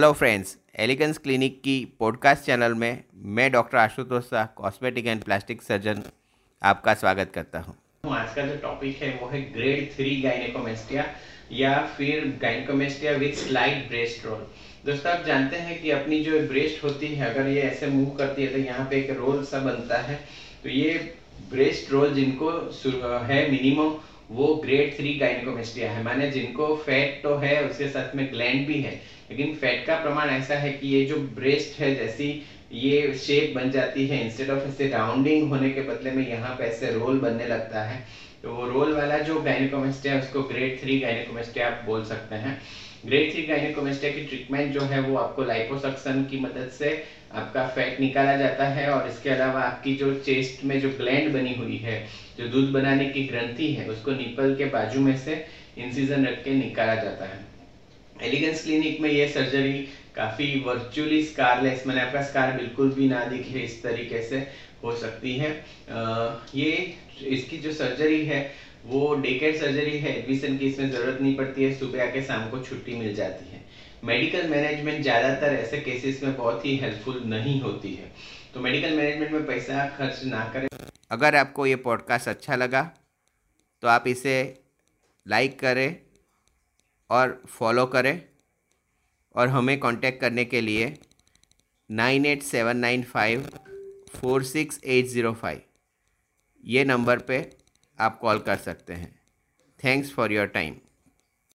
Hello friends Elegance clinic की podcast channel में मैं doctor Ashutosh Shah cosmetic and plastic surgeon आपका स्वागत करता हूँ। आज का जो टॉपिक है, वो है ग्रेड थ्री गाइनेकोमेस्टिया या फिर gynaecomastia with slide breast roll दोस्तों, आप जानते हैं कि अपनी जो ब्रेस्ट होती है, अगर ये ऐसे मूव करती है तो यहाँ पे एक रोल सा बनता है। तो ये ब्रेस्ट रोल जिनको है मिनिमम वो ग्रेड थ्री गाइनिकोमेस्टिया है। माने जिनको फैट तो है, उसके साथ में ग्लैंड भी है। लेकिन फैट का प्रमाण ऐसा है कि ये जो ब्रेस्ट है, जैसी ये शेप बन जाती है। इंस्टेड ऑफ़ ऐसे राउंडिंग होने के बदले में यहाँ पे ऐसे रोल बनने लगता है। तो वो रोल वाला जो गाइनिकोमेस्टिया है, उसको ग्रेड थ्री गाइनिकोमेस्टिया आप बोल सकते हैं। ग्रेड थ्री गाइनिकोमेस्टिया की ट्रीटमेंट जो है, वो आपको लाइपोसक्शन की मदद से आपका फैट निकाला जाता है और इसके अलावा आपकी जो चेस्ट में जो ग्लैंड बनी हुई है, जो दूध बनाने की ग्रंथि है, उसको निपल के बाजू में से इंसीजन रख के निकाला जाता है। एलिगेंस क्लिनिक में ये सर्जरी काफ़ी वर्चुअली स्कारलेस मैंने आपका स्कार बिल्कुल भी ना दिखे इस तरीके से हो सकती है। आ, ये इसकी जो सर्जरी है वो डेकेड सर्जरी है एडमिशन की इसमें ज़रूरत नहीं पड़ती है सुबह आके शाम को छुट्टी मिल जाती है। मेडिकल मैनेजमेंट ज़्यादातर ऐसे केसेस में बहुत ही हेल्पफुल नहीं होती है। तो मेडिकल मैनेजमेंट में पैसा खर्च ना करें। अगर आपको ये पॉडकास्ट अच्छा लगा तो आप इसे लाइक करें और फॉलो करें। और हमें कांटेक्ट करने के लिए nine eight seven nine five four six eight zero five ये नंबर पे आप कॉल कर सकते हैं। Thanks for your time